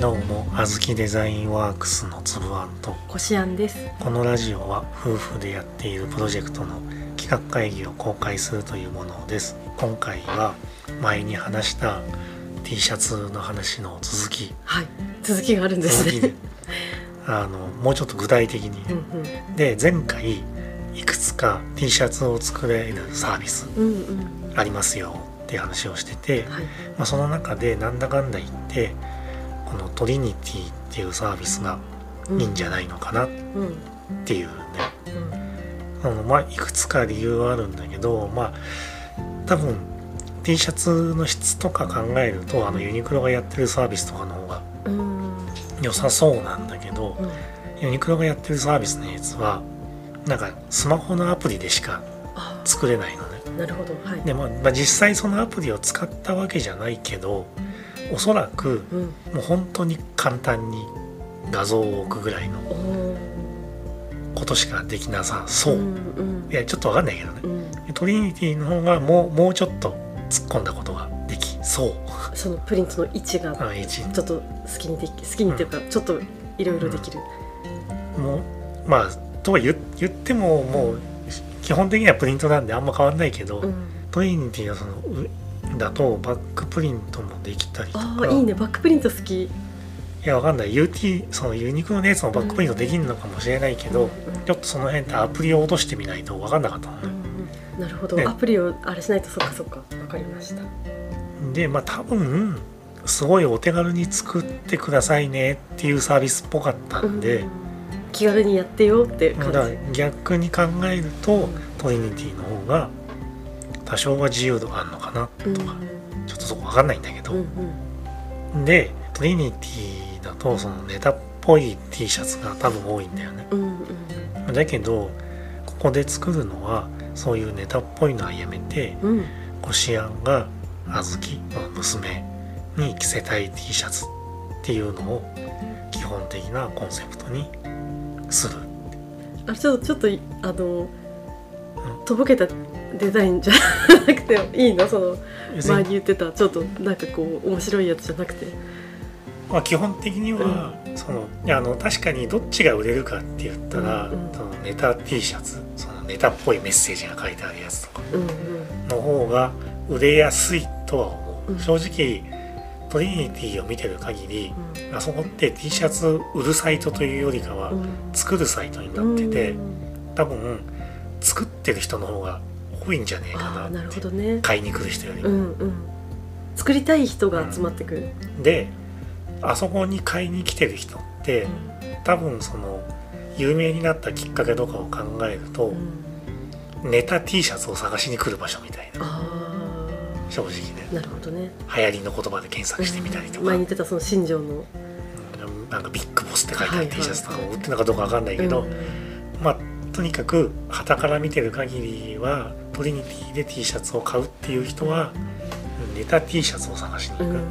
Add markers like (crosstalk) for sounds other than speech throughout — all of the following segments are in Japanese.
どうもあずきデザインワークスのつぶあんとこしあんですこのラジオは夫婦でやっているプロジェクトの企画会議を公開するというものです。今回は前に話した T シャツの話の続き。はい。続きがあるんです続きで。ね (laughs) あのもうちょっと具体的に。うんうん。で前回いくつか T シャツを作れるサービスうんうん。ありますよって話をしてて、はい。まあ、その中でなんだかんだ言ってこのトリニティっていうサービスがいいんじゃないのかなっうんうんていうね、うん。あのまあいくつか理由はあるんだけどまあ多分 T シャツの質とか考えるとあのユニクロがやってるサービスとかの方がうん。良さそうなんだけどうん。ユニクロがやってるサービスのやつはなんかスマホのアプリでしかあ。作れないのね。なるほど。はい。で、まあ、まあ実際そのアプリを使ったわけじゃないけどおそらくうん。もう本当に簡単に画像を置くぐらいのことしかできなさそう、うんうん。いやちょっとわかんないけどね。うん。トリニティの方がもうもうちょっと突っ込んだことができそう。そのプリントの位置がちょっと好きにでき好きにっていうかちょっといろいろできる。もうまあとは言言ってももう基本的にはプリントなんであんま変わんないけど、うん。トリニティはそのうだとバックプリントもできたりとか。ああいいね。バックプリント好き。いやわかんない。UT そのユニクロのやつもバックプリントできるのかもしれないけど、うんうんちょっとその辺ってアプリを落としてみないと分かんなかったのね、うんうん。なるほど。ね。アプリをあれしないとそっかそっか。わかりました。でまあ多分すごいお手軽に作ってくださいねっていうサービスっぽかったんで、うん気軽にやってよって感だからじ逆に考えると、うんトリニティの方が多少は自由度あるのかなうん。とか、ちょっとそこ分かんないんだけど、うんうん。でトリニティだとそのネタっぽい T シャツが多分多いんだよね。うんうん。だけどここで作るのはそういうネタっぽいのはやめてうん。こしあんがあずきの娘に着せたい T シャツっていうのを基本的なコンセプトにする。あれちょっとちょっといあのとぼけたデザインじゃなくていいの？その前に言ってたちょっとなんかこう面白いやつじゃなくて。まあ、基本的には、そのいやあの確かにどっちが売れるかって言ったら、うんうん。そのネタ T シャツそのネタっぽいメッセージが書いてあるやつとかうんうん。の方が売れやすいとは思う、うん。正直トリニティを見てる限りうん。あそこって T シャツ売るサイトというよりかは、うん。作るサイトになってて、多分作ってる人の方が多いんじゃねえかなるなってほどね。買いに来る人よりも、うんうん。作りたい人が集まってくる、であそこに買いに来てる人って、多分その有名になったきっかけとかを考えるとう、ん。ネタ T シャツを探しに来る場所みたいな。あ正直ね。あなるほどね。流行りの言葉で検索してみたりとか、前に言ってたその新庄の。うん。なんかビッグボスって書いてあるはい T シャツとかも売ってるのかどうかわかんないけど、うん。まあとにかく旗から見てる限りはトリニティで T シャツを買うっていう人はネタ T シャツを探しに行く、うん。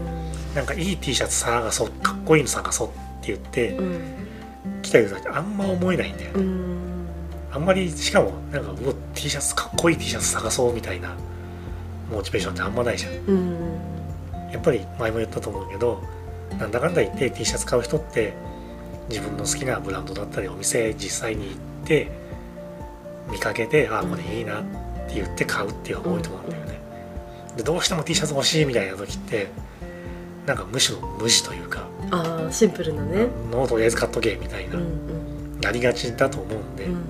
なんかいい T シャツ探そうかっこいいの探そうって言ってうん。来た人たちあんま思えないんだよ。ねうん。あんまりしかもなんかうわ T シャツかっこいい T シャツ探そうみたいなモチベーションってあんまないじゃん。うん。やっぱり前も言ったと思うけどなんだかんだ言って T シャツ買う人って自分の好きなブランドだったりお店実際に行って見かけてあこれいいなって言って買うっていうのが多いと思うんだよね。でどうしても T シャツ欲しいみたいな時ってなんかむしろ無視というかああシンプルなね。ノーとりあえず買っとけみたいうんなうん。なりがちだと思うんで、うん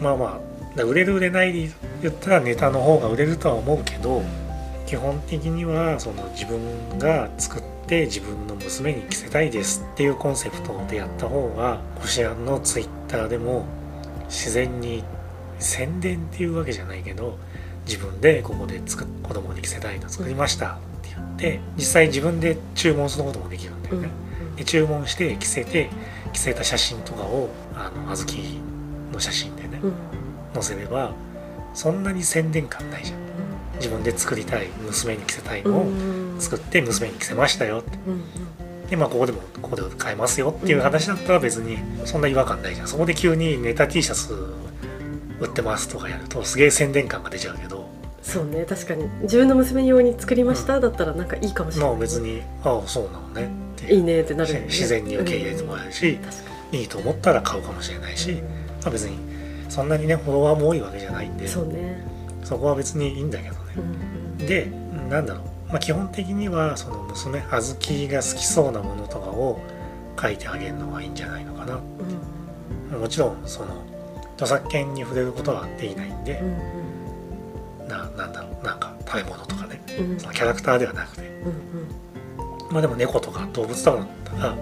まあまあだから売れる売れないで言ったらネタの方が売れるとは思うけど基本的にはその自分が作って自分の娘に着せたいですっていうコンセプトでやった方がコシアンのツイッターでも自然に宣伝っていうわけじゃないけど自分でここで作っ子供に着せたいの作りましたって言って実際自分で注文することもできるんだうん。よね。で注文して着せて着せた写真とかをあの小豆の写真でねうん。載せればそんなに宣伝感ないじゃん。自分で作りたい娘に着せたいのをうん作って娘に着せましたよって。うん。でまあここでもここで買えますよっていう話だったら別にそんな違和感ないじゃん。そこで急にネタ T シャツ売ってますとかやるとすげえ宣伝感が出ちゃうけど。そうね確かに。自分の娘用に作りました、だったらなんかいいかもしれない。まあ別にああそうなのね。っていう。いいねってなるよね。自然に受け入れてもらえるし、確かいいと思ったら買うかもしれないし、に、まあ、別にそんなにねフォロワーも多いわけじゃないんで。そうね、そこは別にいいんだけどね。う、んでなんだろう、まあ、基本的にはその娘あずきが好きそうなものとかを書いてあげるのがいいんじゃないのかな。うん。もちろんその著作権に触れることはできないんでう、んななんだろうなんか食べ物とかねうん。うんそのキャラクターではなくて。うんまあでも猫とか動物とかだったら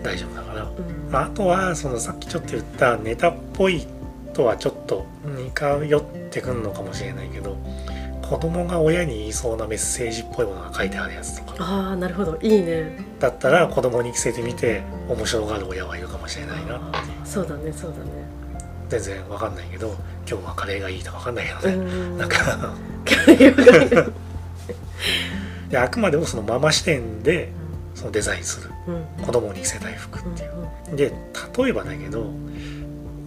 大丈夫だから、うん。まあ、あとはそのさっきちょっと言ったネタっぽいとはちょっと似通ってくるのかもしれないけど子供が親に言いそうなメッセージっぽいものが書いてあるやつとか。ああなるほど。いいね。だったら子供に着せてみて面白がる親はいるかもしれないな。そうだねそうだね全然わかんないけど今日はカレーがいいとかわかんないけどね、うん。なんか。う (laughs) であくまでもそのママ視点でそのデザインする。ん。子供に着せたい服っていう。うんで例えばだけど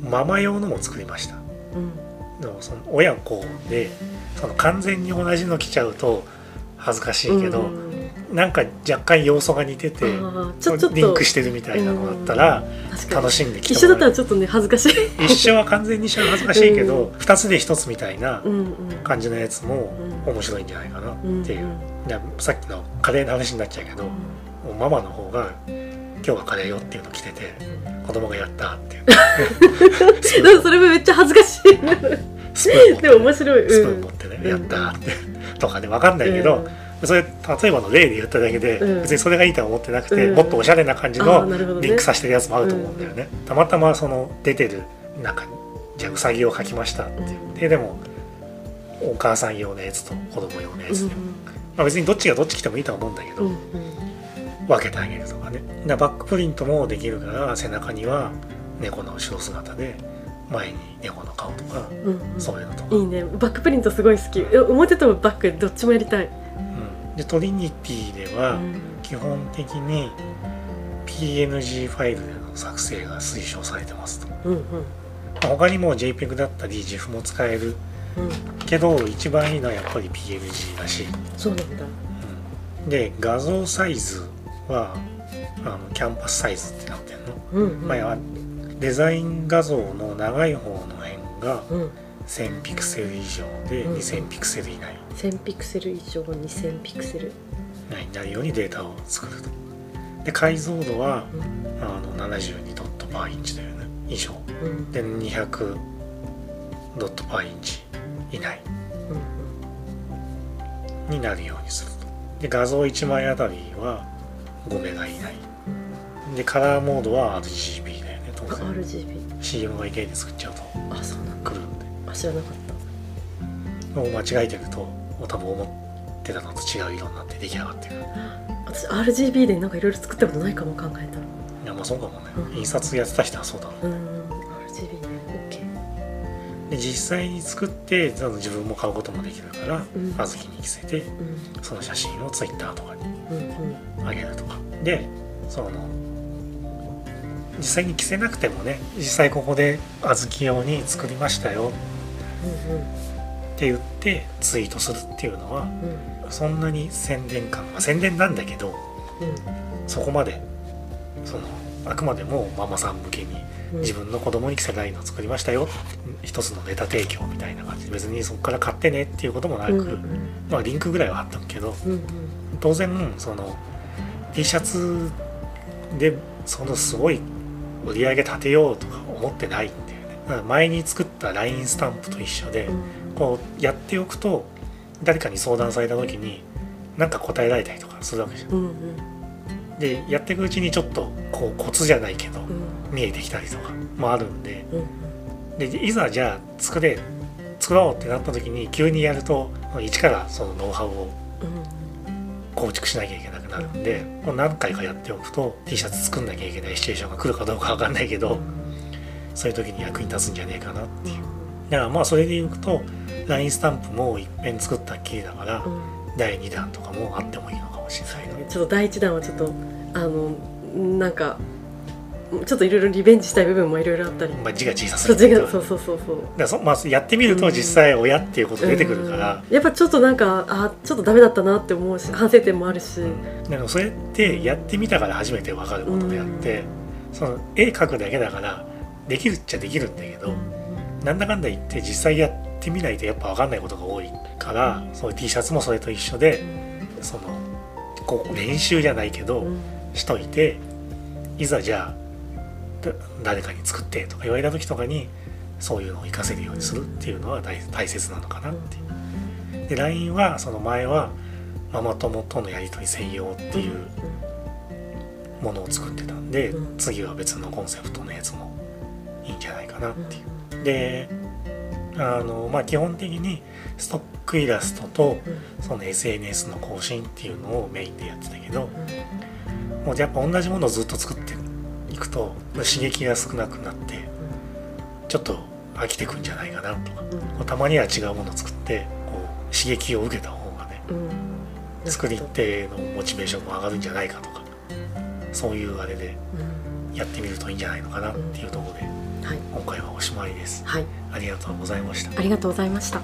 ママ用のも作りました。うん。でもその親子でその完全に同じの着ちゃうと恥ずかしいけど、うんなんか若干要素が似ててちょちょっと。リンクしてるみたいなのだったら楽しんで着一緒だったらちょっとね恥ずかしい。一緒は完全に一緒は恥ずかしいけど、う二つで一つみたいなうん。うん感じのやつもうん。面白いんじゃないかなってう。んいう、でさっきのカレーの話になっちゃうけど、もうママの方が「今日はカレーよ」っていうの着てて子供がやったっていう。(laughs) それもめっちゃ恥ずかしい。でも面白い。スプうんーン持ってね、うんやったーって。とかで分かんないけど、それ例えばの例で言っただけで、うん。別にそれがいいとは思ってなくて、うん。もっとおしゃれな感じのリンクさせてるやつもあると思うんだよね、たまたまその出てるなんかじゃあうさぎを描きましたって言って、でもお母さん用のやつと子供用のやつで、まあ、別にどっちがどっち来てもいいとは思うんだけど、分けてあげるとかね。だバックプリントもできるから背中には猫の後ろ姿で前に猫の顔とか、うんうん。そういうのとか、いいね。バックプリントすごい好き。え表とバックどっちもやりたい、うんでトリニティでは、うん。基本的に PNG ファイルでの作成が推奨されてますと。うんうん。まあ他にも JPEG だったり GIF も使える。うん。けど一番いいのはやっぱり PNG だし、そうなんだ。うん。で画像サイズはあのキャンパスサイズってなってるの、うんうん。まあやデザイン画像の長い方の辺がうん1000ピクセル以上でうん2000ピクセル以内。1000ピクセル以上2000ピクセル、になるようにデータを作ると。で解像度はうんあの72ドットパーインチだよね。以上。うん。で200ドットパーインチ以内。うんになるようにすると。で画像1枚あたりは5メガ以内。でカラーモードは RGB だよね当あ然 RGB CM が IK で作っちゃうと。あそうなあ知らなかった。もう間違えてると多分思ってたのと違う色になって出来上がってる。私 RGB でなんかいろいろ作ったことないかも考えたらいやまあそうかもね、うん。印刷やってた人はそうだろううん RGB ね。OK で実際に作って自分も買うこともできるからうん。あずきに着せてうん。その写真を Twitter とかにうんうん。あげるとか。でその実際に着せなくてもね実際ここで小豆用に作りましたよ。うんうんって言ってツイートするっていうのはうん。そんなに宣伝感、まあ、宣伝なんだけどそこまでそのあくまでもママさん向けにうん。自分の子供に着せたいのを作りましたよ一つのネタ提供みたいな感じ。で別にそこから買ってねっていうこともなく、うんうん。まあリンクぐらいはあったけどうんうん。当然その T シャツでそのすごい売り上げ立てようとか思ってない前に作った LINE スタンプと一緒で、うんこうやっておくと誰かに相談された時に何か答えられたりとかするわけじゃん。うんうん。でやっていくうちにちょっとこうコツじゃないけどうん。見えてきたりとかもあるんで。うんでいざじゃあ作れ作ろうってなった時に急にやると一からそのノウハウをうん。構築しなきゃいけなくなるんでもう何回かやっておくと T シャツ作んなきゃいけないシチュエーションが来るかどうかわかんないけどそういう時に役に立つんじゃねえかなっていう。だからまあそれで言うと LINE スタンプもいっぺん作ったっきりだからうん第2弾とかもあってもいいのかもしれないな。ちょっと第一弾はちょっとあのなんかちょっといろいろリベンジしたい部分もいろいろあったり。まあ、字が小さすぎる。そうそうそうそうそまあ、やってみると実際親っていうこと出てくるから、うん。やっぱちょっとなんかあちょっとダメだったなって思うし反省点もあるし、でもそれってやってみたから初めて分かることであって、その絵描くだけだからできるっちゃできるんだけど、なんだかんだ言って実際やってみないとやっぱ分かんないことが多いからそういう T シャツもそれと一緒でそのこう練習じゃないけど、うん。しといていざじゃあだ誰かに作ってとか言われた時とかにそういうのを活かせるようにするっていうのは大大切なのかなっていう。で LINE はその前はママ友とのやり取り専用っていうものを作ってたんで、うん。次は別のコンセプトのやつもいいんじゃないかなっていう。であのまあ基本的にストックイラストとその SNS の更新っていうのをメインでやってたけどもうやっぱ同じものをずっと作っていくと刺激が少なくなってちょっと飽きてくんじゃないかなとかたまには違うものを作ってこう刺激を受けた方がね作り手のモチベーションも上がるんじゃないかとかそういうあれでやってみるといいんじゃないのかなっていうところではい。今回はおしまいです。はい。ありがとうございました。ありがとうございました